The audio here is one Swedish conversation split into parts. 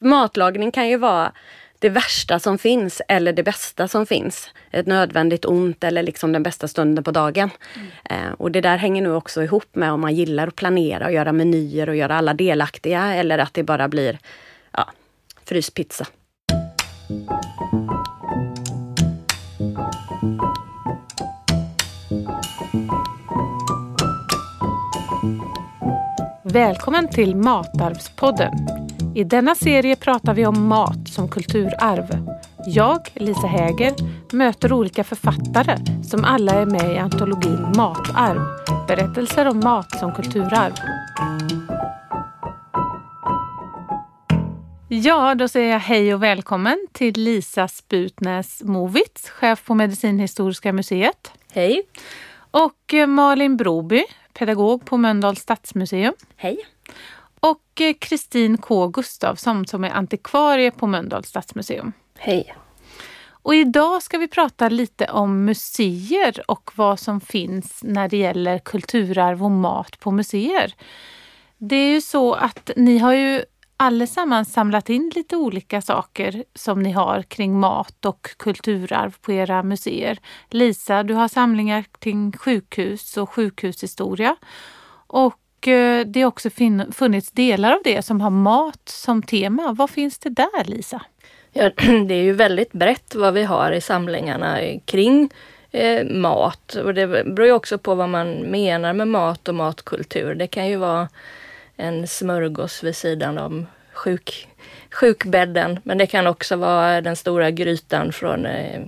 Matlagning kan ju vara det värsta som finns eller det bästa som finns. Ett nödvändigt ont eller liksom den bästa stunden på dagen. Mm. Eh, och det där hänger nu också ihop med om man gillar att planera och göra menyer och göra alla delaktiga eller att det bara blir ja, fryspizza. Välkommen till Matarvspodden. I denna serie pratar vi om mat som kulturarv. Jag, Lisa Häger, möter olika författare som alla är med i antologin Matarv. Berättelser om mat som kulturarv. Ja, då säger jag hej och välkommen till Lisa Sputnäs Movitz, chef på Medicinhistoriska museet. Hej! Och eh, Malin Broby, pedagog på Mölndals stadsmuseum. Hej! Och eh, Kristin K Gustafsson som är antikvarie på Mölndals stadsmuseum. Hej! Och idag ska vi prata lite om museer och vad som finns när det gäller kulturarv och mat på museer. Det är ju så att ni har ju allesammans samlat in lite olika saker som ni har kring mat och kulturarv på era museer. Lisa, du har samlingar kring sjukhus och sjukhushistoria. Och Eh, det har också funnits delar av det som har mat som tema. Vad finns det där Lisa? Ja, det är ju väldigt brett vad vi har i samlingarna kring eh, mat. Och det beror ju också på vad man menar med mat och matkultur. Det kan ju vara en smörgås vid sidan om sjuk, sjukbädden. Men det kan också vara den stora grytan från, eh,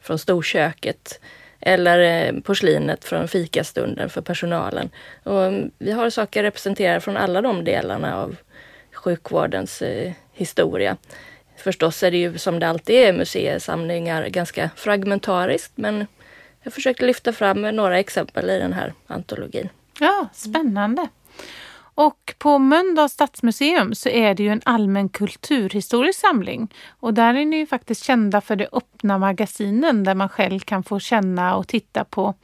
från storköket. Eller eh, porslinet från fikastunden för personalen. Och mm, vi har saker representerade från alla de delarna av sjukvårdens eh, historia. Förstås är det ju som det alltid är museisamlingar ganska fragmentariskt men jag försökte lyfta fram några exempel i den här antologin. Ja, spännande. Och på Mölndals stadsmuseum så är det ju en allmän kulturhistorisk samling. Och där är ni ju faktiskt kända för de öppna magasinen där man själv kan få känna och titta på,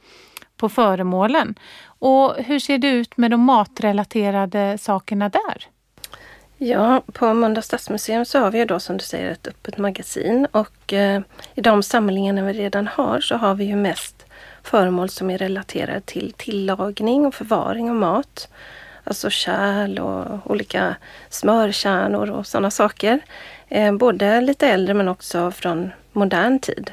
på föremålen. Och hur ser det ut med de matrelaterade sakerna där? Ja, på Mölndals stadsmuseum så har vi ju då som du säger ett öppet magasin och eh, i de samlingarna vi redan har så har vi ju mest föremål som är relaterade till tillagning och förvaring av mat. Alltså kärl och olika smörkärnor och sådana saker. Eh, både lite äldre men också från modern tid.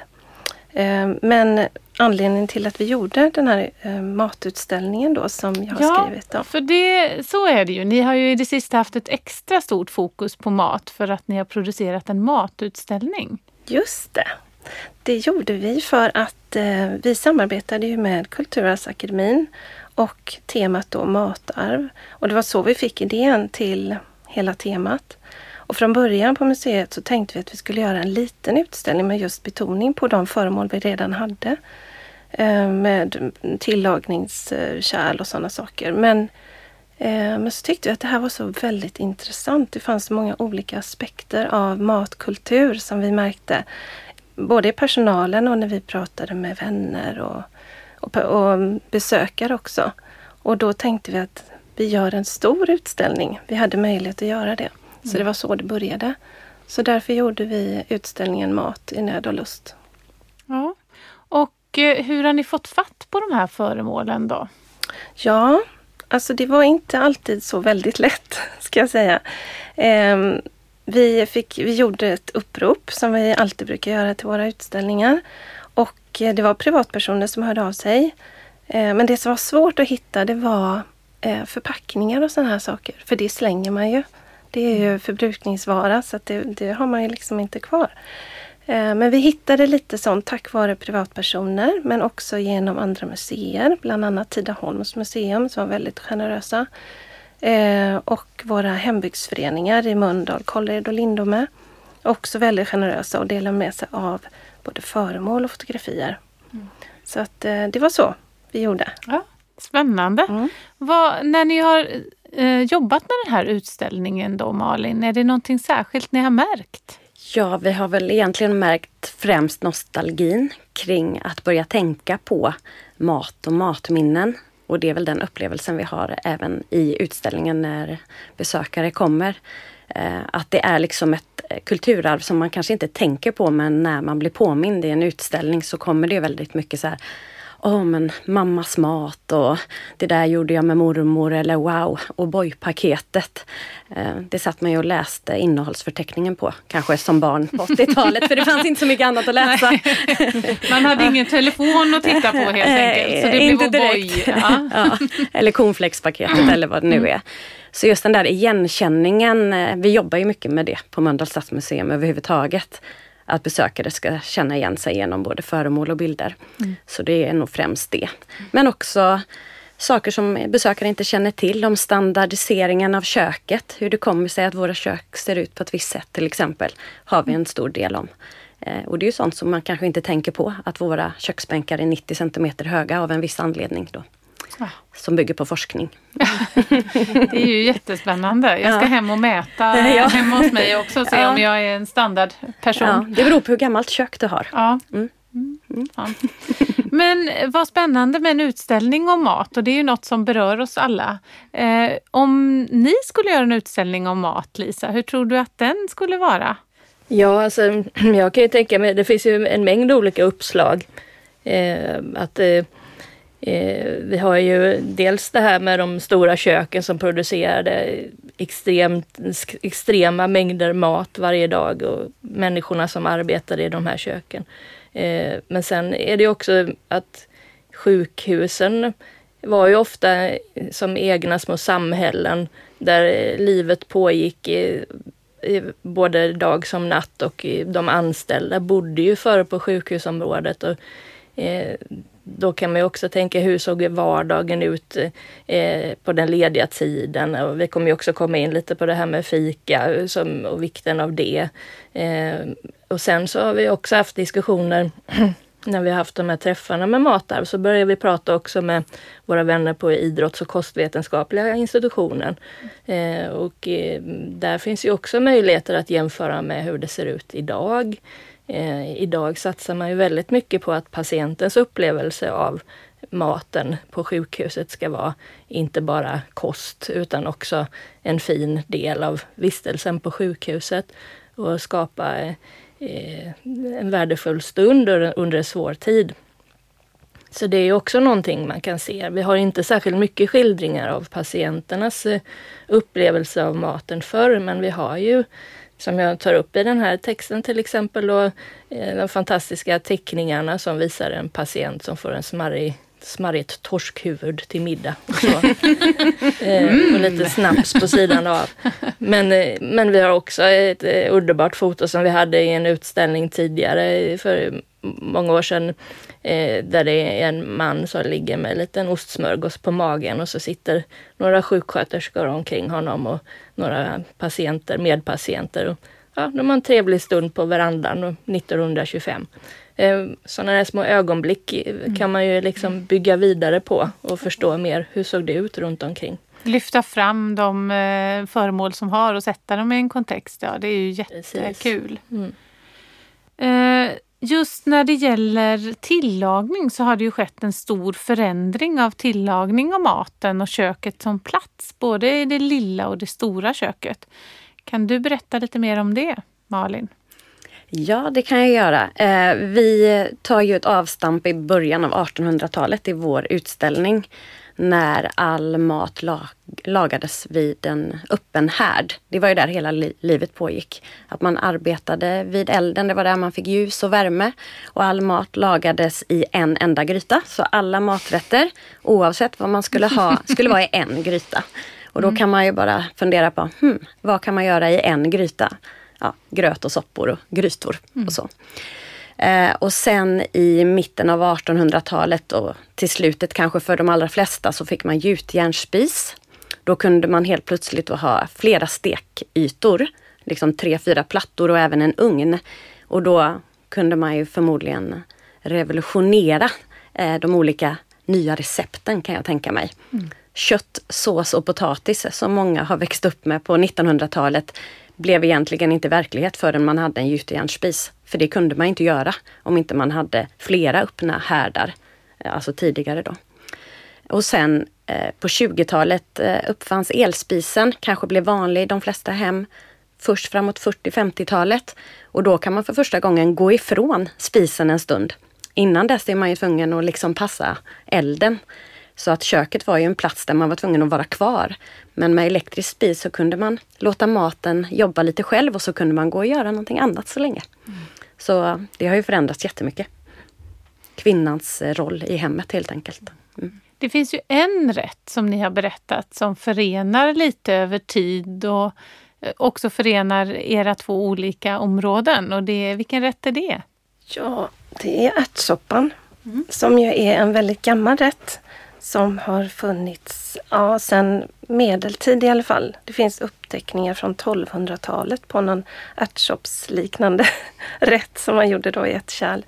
Eh, men anledningen till att vi gjorde den här eh, matutställningen då som jag har ja, skrivit om. för det, så är det ju. Ni har ju i det sista haft ett extra stort fokus på mat för att ni har producerat en matutställning. Just det. Det gjorde vi för att eh, vi samarbetade ju med Kulturarvsakademin och temat då matarv. Och det var så vi fick idén till hela temat. Och från början på museet så tänkte vi att vi skulle göra en liten utställning med just betoning på de föremål vi redan hade. Eh, med tillagningskärl och sådana saker. Men, eh, men så tyckte vi att det här var så väldigt intressant. Det fanns så många olika aspekter av matkultur som vi märkte. Både i personalen och när vi pratade med vänner och och, och besökare också. Och då tänkte vi att vi gör en stor utställning. Vi hade möjlighet att göra det. Så mm. det var så det började. Så därför gjorde vi utställningen Mat i nöd och lust. Ja. Och eh, hur har ni fått fatt på de här föremålen då? Ja, alltså det var inte alltid så väldigt lätt ska jag säga. Eh, vi, fick, vi gjorde ett upprop som vi alltid brukar göra till våra utställningar. Och eh, det var privatpersoner som hörde av sig. Eh, men det som var svårt att hitta det var eh, förpackningar och sådana här saker. För det slänger man ju. Det är ju förbrukningsvara så det, det, har man ju liksom inte kvar. Men vi hittade lite sånt tack vare privatpersoner men också genom andra museer. Bland annat Tidaholms museum som var väldigt generösa. Och våra hembygdsföreningar i Mölndal, Kållered och Lindome. Också väldigt generösa och delade med sig av både föremål och fotografier. Mm. Så att eh, det var så vi gjorde. Ja, spännande. Mm. Vad, när ni har eh, jobbat med den här utställningen då Malin, är det någonting särskilt ni har märkt? Ja, vi har väl egentligen märkt främst nostalgin kring att börja tänka på mat och matminnen. Och det är väl den upplevelsen vi har även i utställningen när besökare kommer. Eh, att det är liksom ett kulturarv som man kanske inte tänker på men när man blir påmind i en utställning så kommer det väldigt mycket så här Åh men mammas mat och det där gjorde jag med mormor eller wow, O'boy-paketet. Eh, det satt man ju och läste innehållsförteckningen på, kanske som barn på 80-talet för det fanns inte så mycket annat att läsa. Man hade ingen telefon att titta på helt enkelt. Så det inte blev direkt. O'boy. Ja. Ja, eller cornflakespaketet eller vad det nu är. Så just den där igenkänningen, eh, vi jobbar ju mycket med det på Mölndals stadsmuseum överhuvudtaget. Att besökare ska känna igen sig genom både föremål och bilder. Så det är nog främst det. Men också saker som besökare inte känner till om standardiseringen av köket. Hur det kommer sig att våra kök ser ut på ett visst sätt till exempel. Har vi en stor del om. Eh, Och det är ju sånt som man kanske inte tänker på att våra köksbänkar är 90 centimeter höga av en viss anledning. Då, Ja. som bygger på forskning. Det är ju jättespännande. Jag ska Ja. hem och mäta Ja. hemma hos mig också och se Ja. om jag är en standardperson. Ja, det beror på hur gammalt kök du har. Ja. Mm. Mm, sant. Men vad spännande med en utställning om mat och det är ju något som berör oss alla. Eh, om ni skulle göra en utställning om mat, Lisa, hur tror du att den skulle vara? Ja, alltså, jag kan ju tänka mig, det finns ju en mängd olika uppslag. Eh, att eh, Eh, vi har ju dels det här med de stora köken som producerade extremt, extrema mängder mat varje dag och människorna som arbetade i de här köken. Eh, men sen är det också att sjukhusen var ju ofta som egna små samhällen där livet pågick i, i både dag som natt och de anställda bodde ju före på sjukhusområdet. Och, eh, då kan man ju också tänka hur såg vardagen ut eh, på den lediga tiden? Och vi kommer ju också komma in lite på det här med fika eh, som, och vikten av det. Eh, och sen så har vi också haft diskussioner när vi har haft de här träffarna med Matarv så börjar vi prata också med våra vänner på idrotts och kostvetenskapliga institutionen. Eh, och eh, där finns ju också möjligheter att jämföra med hur det ser ut idag. Eh, idag satsar man ju väldigt mycket på att patientens upplevelse av maten på sjukhuset ska vara inte bara kost utan också en fin del av vistelsen på sjukhuset och skapa eh, en värdefull stund under, en svår tid. Så det är också någonting man kan se. Vi har inte särskilt mycket skildringar av patienternas eh, upplevelse av maten förr, men vi har ju som jag tar upp i den här texten till exempel då, eh, de fantastiska teckningarna som visar en patient som får en smarrig smarrigt torskhuvud till middag. Och, så. eh, och lite snaps på sidan av. Men, eh, men vi har också ett eh, underbart foto som vi hade i en utställning tidigare för många år sedan. Eh, där det är en man som ligger med en liten ostsmörgås på magen och så sitter några sjuksköterskor omkring honom och några patienter, medpatienter. Och, ja, de har en trevlig stund på verandan 1925. Sådana där små ögonblick kan man ju liksom bygga vidare på och förstå mer hur såg det ut runt omkring. Lyfta fram de eh, föremål som har och sätta dem i en kontext. Ja, det är ju jättekul. Mm. Just när det gäller tillagning så har det ju skett en stor förändring av tillagning av maten och köket som plats, både i det lilla och det stora köket. Kan du berätta lite mer om det, Malin? Ja, det kan jag göra. Eh, vi tar ju ett avstamp i början av 1800-talet i vår utställning när all mat lag lagades vid en öppen härd. Det var ju där hela li livet pågick. Att man arbetade vid elden, det var där man fick ljus och värme. Och all mat lagades i en enda gryta. Så alla maträtter, oavsett vad man skulle ha, skulle vara i en gryta. Och då kan man ju bara fundera på, hmm, vad kan man göra i en gryta? Ja, gröt och soppor och grytor och så. Eh, och sen i mitten av 1800-talet och till slutet kanske för de allra flesta så fick man gjutjärnsspis. Då kunde man helt plötsligt ha flera stekytor, liksom tre, fyra plattor och även en ugn. Och då kunde man ju förmodligen revolutionera eh, de olika nya recepten kan jag tänka mig. Mm. Kött, sås och potatis som många har växt upp med på 1900-talet blev egentligen inte verklighet förrän man hade en gjutjärnsspis. För det kunde man inte göra om inte man hade flera öppna härdar, eh, alltså tidigare då. Och sen eh, på 20-talet eh, uppfanns elspisen, kanske blev vanlig i de flesta hem. först framåt 40-50-talet. Och då kan man för första gången gå ifrån spisen en stund. Innan dess är man ju tvungen att liksom passa elden. Så att köket var ju en plats där man var tvungen att vara kvar. Men med elektrisk spis så kunde man låta maten jobba lite själv och så kunde man gå och göra någonting annat så länge. Mm. Så det har ju förändrats jättemycket. Kvinnans roll i hemmet helt enkelt. Mm. Det finns ju en rätt som ni har berättat som förenar lite över tid och eh, också förenar era två olika områden. Och det, vilken rätt är det? Ja, det är ärtsoppan mm. som ju är en väldigt gammal rätt som har funnits ja, sedan medeltid i alla fall. Det finns uppteckningar från 1200-talet på någon ärtsoppsliknande rätt som man gjorde då i ett kärl.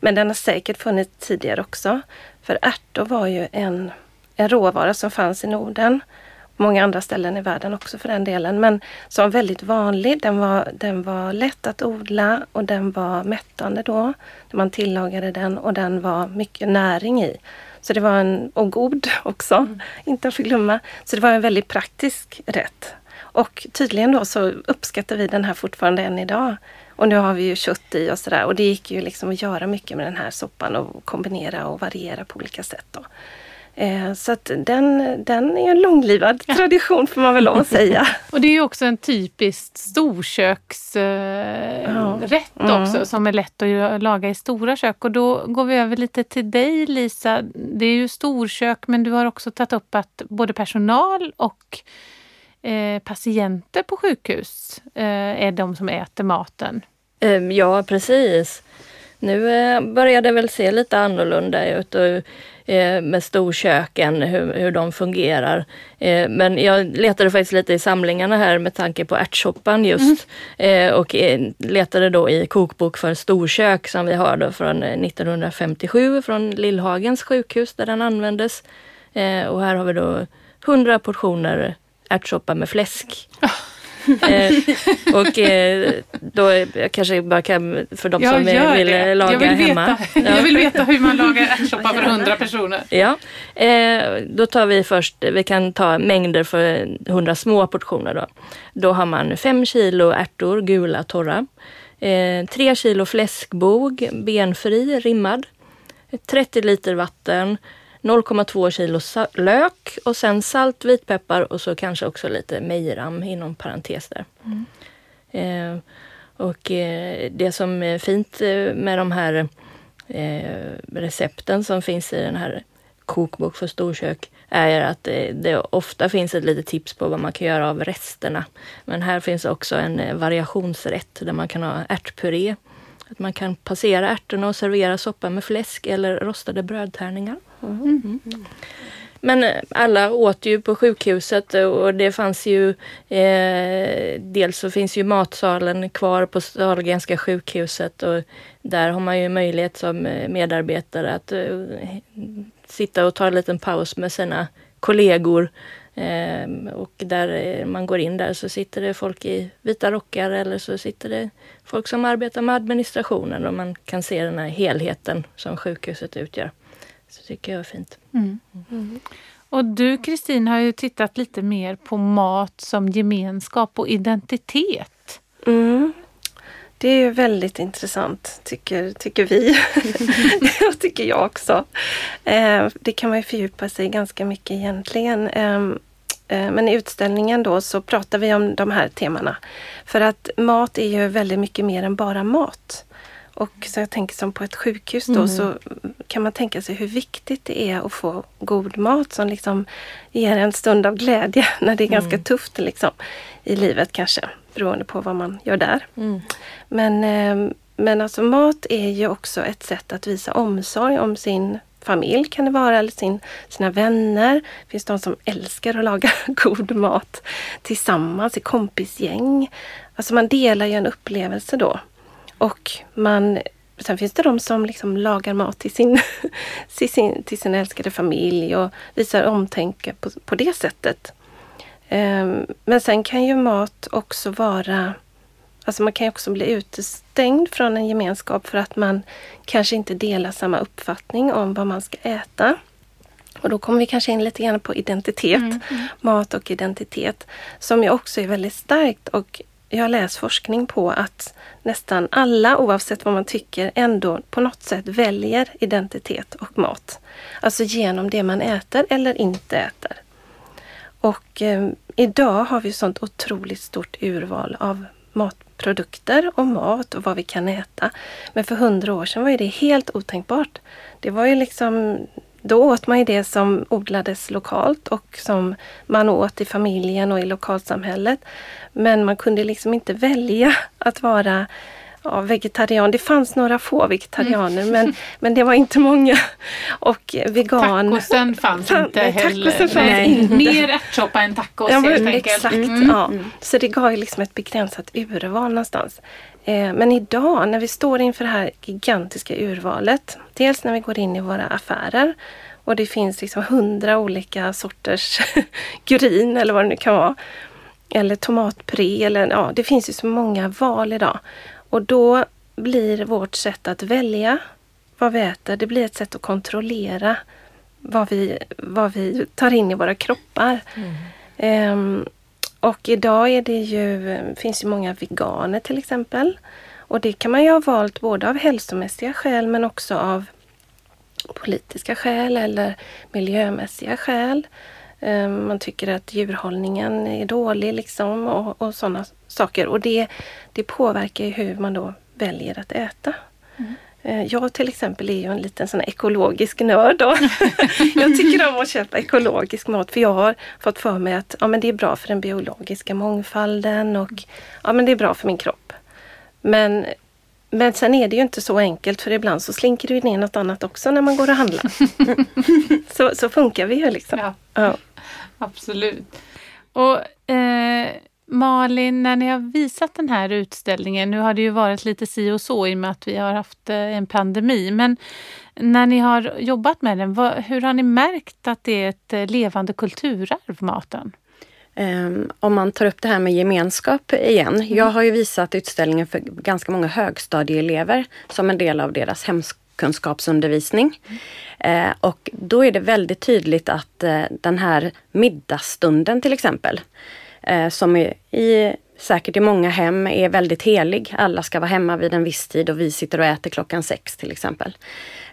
Men den har säkert funnits tidigare också. För ärtor var ju en, en råvara som fanns i Norden. Många andra ställen i världen också för den delen. Men som väldigt vanlig. Den var, den var lätt att odla och den var mättande då. När man tillagade den och den var mycket näring i. Så det var en, och god också, mm. inte att förglömma. Så det var en väldigt praktisk rätt. Och tydligen då så uppskattar vi den här fortfarande än idag. Och nu har vi ju kött i och sådär och det gick ju liksom att göra mycket med den här soppan och kombinera och variera på olika sätt. Då. Eh, så att den, den är en långlivad tradition får man väl lov att säga. och det är också en typisk storköksrätt eh, ja. också mm. som är lätt att laga i stora kök. Och då går vi över lite till dig Lisa. Det är ju storkök men du har också tagit upp att både personal och eh, patienter på sjukhus eh, är de som äter maten. Ehm, ja precis. Nu börjar det väl se lite annorlunda ut. Och med storköken, hur, hur de fungerar. Eh, men jag letade faktiskt lite i samlingarna här med tanke på ärtsoppan just. Mm. och letade då i kokbok för storkök som vi har då från 1957 från Lillhagens sjukhus där den användes. och här har vi då 100 portioner ärtsoppa med fläsk. eh, och eh, då jag kanske bara kan, för de som vill det. laga jag vill hemma. Veta, jag vill veta hur man lagar ärtsoppa för 100 personer. Ja, eh, då tar vi först, vi kan ta mängder för 100 små portioner då. Då har man 5 kilo ärtor, gula, torra. 3 eh, kilo fläskbog, benfri, rimmad. 30 liter vatten. 0,2 kilo lök och sen salt, vitpeppar och så kanske också lite mejram inom parentes där. Mm. Eh, och eh, det som är fint eh, med de här eh, recepten som finns i den här kokbok för storkök är att det, det, ofta finns ett litet tips på vad man kan göra av resterna. Men här finns också en eh, variationsrätt där man kan ha ärtpuré. Att man kan passera ärtorna och servera soppa med fläsk eller rostade brödtärningar. Mm. Men eh, alla åt ju på sjukhuset och det fanns ju eh, Dels så finns ju matsalen kvar på Sahlgrenska sjukhuset och där har man ju möjlighet som eh, medarbetare att eh, sitta och ta en liten paus med sina kollegor. Eh, och där eh, man går in där så sitter det folk i vita rockar eller så sitter det folk som arbetar med administrationen och man kan se den här helheten som sjukhuset utgör. Så tycker jag är fint. Mm. Mm. Och du Kristin har ju tittat lite mer på mat som gemenskap och identitet. Mm. Det är väldigt intressant tycker, tycker vi. och tycker jag också. Eh, det kan man ju fördjupa sig ganska mycket egentligen. Ehm, eh, men i utställningen då så pratar vi om de här temana. För att mat är ju väldigt mycket mer än bara mat. Och så jag tänker som på ett sjukhus då mm. så kan man tänka sig hur viktigt det är att få god mat som liksom ger en stund av glädje när det är ganska mm. tufft liksom, i livet kanske. Beroende på vad man gör där. Mm. Men, eh, men alltså mat är ju också ett sätt att visa omsorg om sin familj kan det vara, eller sin, sina vänner. Det finns de som älskar att laga god mat tillsammans i kompisgäng. Alltså man delar ju en upplevelse då. Och man, sen finns det de som liksom lagar mat till sin, till sin, till sin älskade familj och visar omtänke på, på det sättet. Um, men sen kan ju mat också vara Alltså man kan också bli utestängd från en gemenskap för att man kanske inte delar samma uppfattning om vad man ska äta. Och då kommer vi kanske in lite grann på identitet, mm, mm. mat och identitet, som ju också är väldigt starkt och jag har läst forskning på att nästan alla, oavsett vad man tycker, ändå på något sätt väljer identitet och mat. Alltså genom det man äter eller inte äter. Och eh, idag har vi sånt otroligt stort urval av matprodukter och mat och vad vi kan äta. Men för hundra år sedan var det helt otänkbart. Det var ju liksom då åt man ju det som odlades lokalt och som man åt i familjen och i lokalsamhället. Men man kunde liksom inte välja att vara ja, vegetarian. Det fanns några få vegetarianer mm. men, men det var inte många. Och vegan... Tacosen fanns Ta inte heller. Fanns Nej. inte. Mer ärtsoppa än tacos ja, helt enkelt. Exakt, mm. ja. Så det gav liksom ett begränsat urval någonstans. Eh, men idag när vi står inför det här gigantiska urvalet, dels när vi går in i våra affärer och det finns liksom hundra olika sorters gryn eller vad det nu kan vara. Eller tomatpuré eller ja, det finns ju så många val idag. Och då blir vårt sätt att välja vad vi äter, det blir ett sätt att kontrollera vad vi, vad vi tar in i våra kroppar. Mm. Um, och idag är det ju, finns ju många veganer till exempel. Och det kan man ju ha valt både av hälsomässiga skäl men också av politiska skäl eller miljömässiga skäl. Um, man tycker att djurhållningen är dålig liksom och, och sådana saker. Och det, det påverkar hur man då väljer att äta. Mm. Eh, jag till exempel är ju en liten sån ekologisk nörd. jag tycker om att köpa ekologisk mat för jag har fått för mig att ja, men det är bra för den biologiska mångfalden och ja, men det är bra för min kropp. Men, men sen är det ju inte så enkelt för ibland så slinker det ner något annat också när man går och handlar. så, så funkar vi ju liksom. Ja, ja. Absolut. Och eh Malin, när ni har visat den här utställningen, nu har det ju varit lite si och så i och med att vi har haft eh, en pandemi, men när ni har jobbat med den, vad, hur har ni märkt att det är ett eh, levande kulturarv, maten? Um, om man tar upp det här med gemenskap igen. Mm. Jag har ju visat utställningen för ganska många högstadieelever som en del av deras hemkunskapsundervisning. Mm. Uh, och då är det väldigt tydligt att uh, den här middagsstunden till exempel, eh, som är i, säkert i många hem är väldigt helig. Alla ska vara hemma vid en viss tid och vi sitter och äter klockan sex till exempel.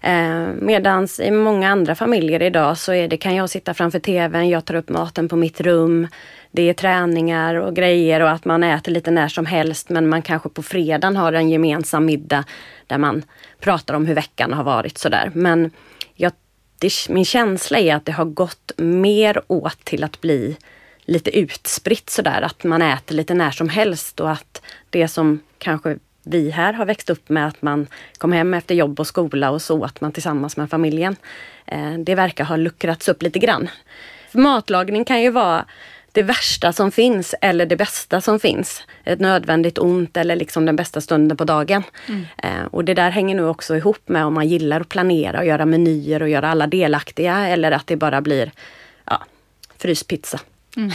Eh, medans i många andra familjer idag så är det, kan jag sitta framför TVn, jag tar upp maten på mitt rum. Det är träningar och grejer och att man äter lite när som helst men man kanske på fredagen har en gemensam middag där man pratar om hur veckan har varit sådär. Men jag, det, min känsla är att det har gått mer åt till att bli lite utspritt sådär, att man äter lite när som helst och att det som kanske vi här har växt upp med att man kom hem efter jobb och skola och så åt man tillsammans med familjen. Eh, det verkar ha luckrats upp lite grann. Matlagning kan ju vara det värsta som finns eller det bästa som finns. Ett nödvändigt ont eller liksom den bästa stunden på dagen. Mm. Eh, och det där hänger nu också ihop med om man gillar att planera och göra menyer och göra alla delaktiga eller att det bara blir ja, fryspizza. Mm.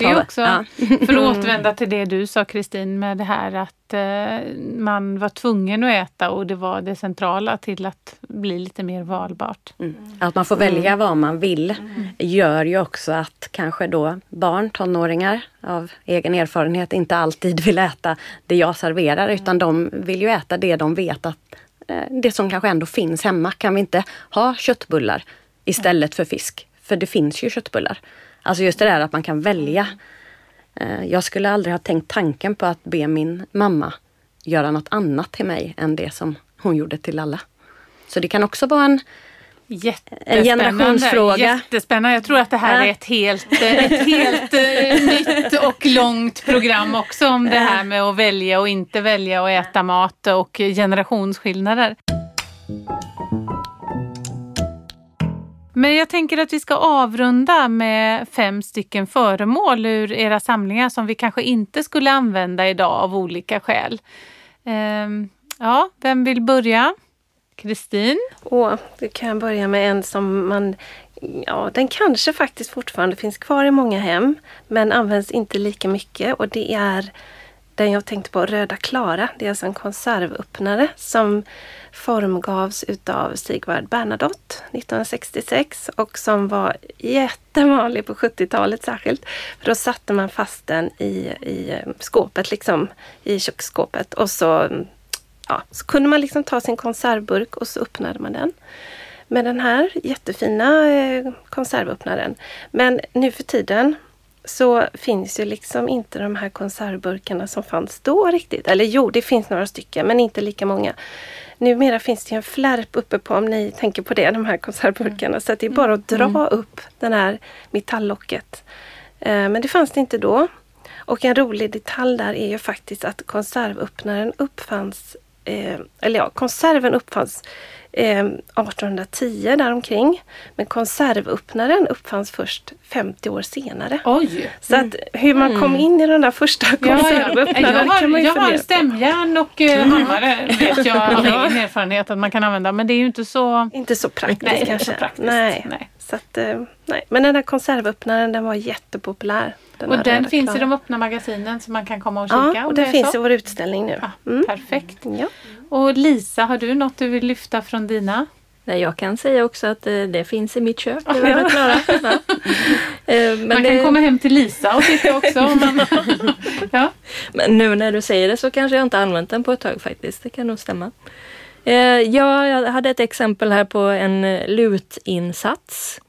Det är också, ja. för att återvända till det du sa Kristin med det här att eh, man var tvungen att äta och det var det centrala till att bli lite mer valbart. Mm. Att man får välja vad man vill mm. gör ju också att kanske då barn, tonåringar av egen erfarenhet inte alltid vill äta det jag serverar utan de vill ju äta det de vet att eh, det som kanske ändå finns hemma. Kan vi inte ha köttbullar istället för fisk? För det finns ju köttbullar. Alltså just det där att man kan välja. Eh, jag skulle aldrig ha tänkt tanken på att be min mamma göra något annat till mig än det som hon gjorde till alla. Så det kan också vara en, en generationsfråga. Jättespännande. Jag tror att det här är ett helt, ett helt uh, nytt och långt program också om det här med att välja och inte välja och äta mat och generationsskillnader. Men jag tänker att vi ska avrunda med fem stycken föremål ur era samlingar som vi kanske inte skulle använda idag av olika skäl. Ehm, ja, vem vill börja? Kristin? Åh, då kan jag börja med en som man Ja, den kanske faktiskt fortfarande finns kvar i många hem men används inte lika mycket och det är den jag tänkte på, Röda Klara. Det är alltså en konservöppnare som formgavs utav Sigvard Bernadotte 1966 och som var jättevanlig på 70-talet särskilt. För då satte man fast den i, i eh, skåpet, liksom i köksskåpet och så, ja, så kunde man liksom ta sin konservburk och så öppnade man den med den här jättefina eh, konservöppnaren. Men nu för tiden så finns ju liksom inte de här konservburkarna som fanns då riktigt. Eller jo, det finns några stycken men inte lika många. Numera finns det en flärp uppe på, om ni tänker på det, de här konservburkarna. Mm. Så det är bara att dra mm. upp den här metalllocket. Eh, men det fanns det inte då. Och en rolig detalj där är ju faktiskt att konservöppnaren uppfanns, eh, eller ja, konserven uppfanns eh, 1810 däromkring. Men konservöppnaren uppfanns först 50 år senare. Oj! Så att hur man kom mm. in i den där första konservöppnaren ja, ja. kan man ju Jag har stämjärn och uh, hammare vet jag av egen erfarenhet att man kan använda men det är ju inte så... Inte så praktiskt nej, kanske. Så praktiskt. Nej. nej. Så att, uh, nej. Men den där konservöppnaren den var jättepopulär. Den och den finns klar. i de öppna magasinen så man kan komma och kika? Ja, och den finns så. i vår utställning nu. Ja, mm. Perfekt. Ja. Och Lisa, har du något du vill lyfta från dina? Jag kan säga också att det, eh, det finns i mitt kök. Det klara. Ja. Eh, men man kan det... komma hem till Lisa och titta också. man... ja. Men nu när du säger det så kanske jag inte använt den på ett tag faktiskt. Det kan nog stämma. Eh, ja, jag hade ett exempel här på en lutinsats.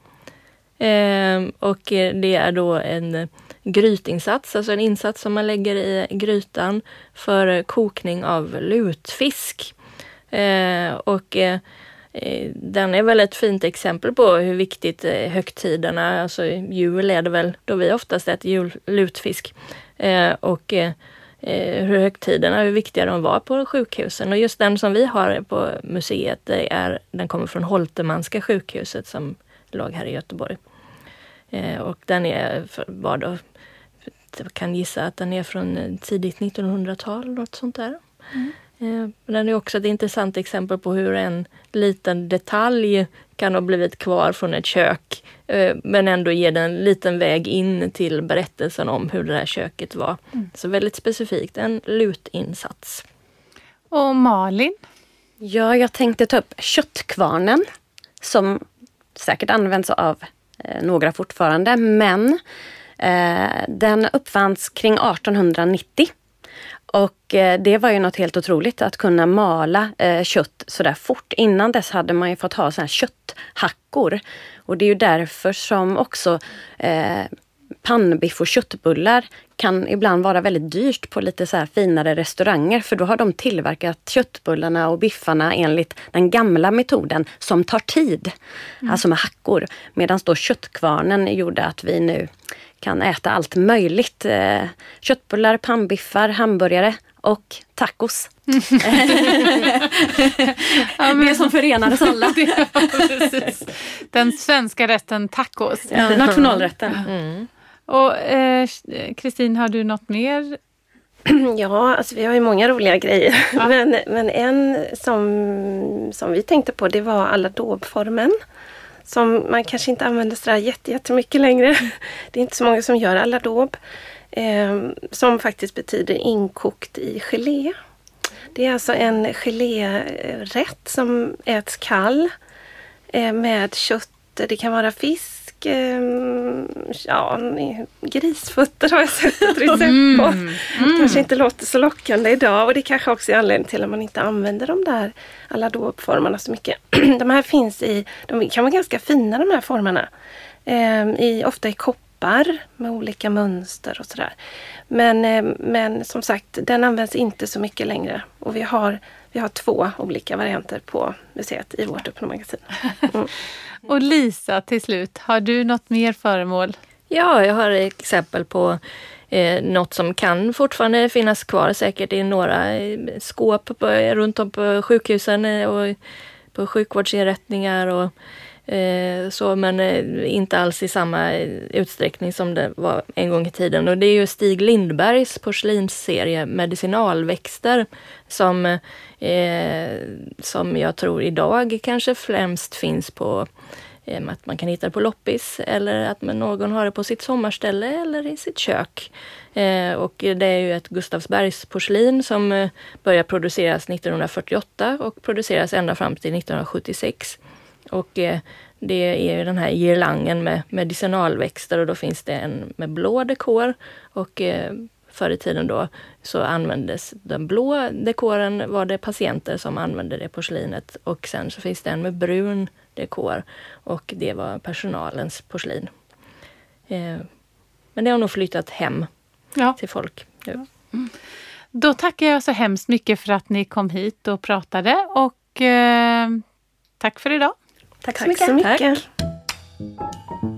Och det är då en grytinsats, alltså en insats som man lägger i grytan för kokning av lutfisk. Eh, och eh, eh, den är väl ett fint exempel på hur viktigt eh, högtiderna, alltså jul är det väl då vi oftast äter jul, lutfisk. Eh, och eh, eh, hur högtiderna, hur viktiga de var på sjukhusen. Och just den som vi har på museet, det är, den kommer från Holtermanska sjukhuset som låg här i Göteborg. Eh, och den är, var då jag kan gissa att den är från eh, tidigt 1900-tal, något sånt där. Mm. Eh, den är också ett intressant exempel på hur en liten detalj kan ha blivit kvar från ett kök eh, men ändå ger den en liten väg in till berättelsen om hur det där köket var. Mm. Så väldigt specifikt, en lutinsats. Och Malin? Ja, jag tänkte ta upp köttkvarnen som säkert används av några fortfarande men Eh, den uppfanns kring 1890. Och eh, det var ju något helt otroligt att kunna mala eh, kött sådär fort. Innan dess hade man ju fått ha sådana kötthackor. Och det är ju därför som också eh, pannbiff och köttbullar kan ibland vara väldigt dyrt på lite så finare restauranger för då har de tillverkat köttbullarna och biffarna enligt den gamla metoden som tar tid. Mm. Alltså med hackor. Medan då köttkvarnen gjorde att vi nu kan äta allt möjligt. Eh, köttbullar, pannbiffar, hamburgare och tacos. ja. Det som förenar oss alla. Den svenska rätten tacos. Ja, nationalrätten. Mm. Och eh, Kristin, eh, har du något mer? Ja, alltså vi har ju många roliga grejer. Ja. Men, men en som, som vi tänkte på det var alla dobformen som man kanske inte använder sådär jättemycket längre. Det är inte så många som gör aladåb. Eh, som faktiskt betyder inkokt i gelé. Det är alltså en gelérätt som äts kall eh, med kött. Det kan vara fisk Ehm, ja, grisfötter har jag sett ett recept på. Mm. Mm. kanske inte låter så lockande idag och det kanske också är anledningen till att man inte använder de där alla formarna så mycket. de här finns i, de kan vara ganska fina de här formarna. Eh, i, ofta i koppar med olika mönster och sådär. Men, eh, men som sagt, den används inte så mycket längre och vi har vi har två olika varianter på museet i vårt öppna magasin. Mm. Och Lisa, till slut, har du något mer föremål? Ja, jag har exempel på eh, något som kan fortfarande finnas kvar säkert i några eh, skåp på, runt om på sjukhusen eh, och på sjukvårdsinrättningar och Eh, så, men eh, inte alls i samma utsträckning som det var en gång i tiden. Och det är ju Stig Lindbergs porslinsserie Medicinalväxter som, eh, som jag tror idag kanske främst finns på eh, att man kan hitta det på loppis eller att någon har det på sitt sommarställe eller i sitt kök. Eh, och det är ju ett Gustavsbergs porslin som eh, börjar produceras 1948 och produceras ända fram till 1976. Och eh, det är den här girlangen med medicinalväxter och då finns det en med blå dekor. Och eh, förr i tiden då så användes den blå dekoren var det patienter som använde det porslinet och sen så finns det en med brun dekor och det var personalens porslin. Eh, men det har nog flyttat hem ja. till folk nu. Mm. Då tackar jag så hemskt mycket för att ni kom hit och pratade och eh, tack för idag. Tack så mycket. Så mycket.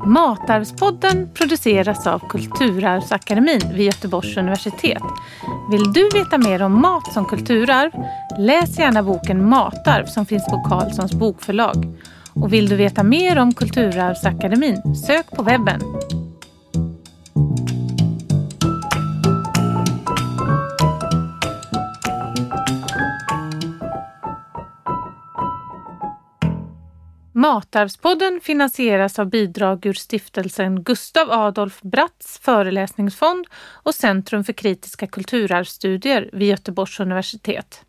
Matarvspodden produceras av Kulturarvsakademin vid Göteborgs universitet. Vill du veta mer om mat som kulturarv? Läs gärna boken Matarv som finns på Carlssons bokförlag. Och vill du veta mer om Kulturarvsakademin? Sök på webben. Matarvspodden finansieras av bidrag ur stiftelsen Gustav Adolf Bratts föreläsningsfond och Centrum för kritiska kulturarvsstudier vid Göteborgs universitet.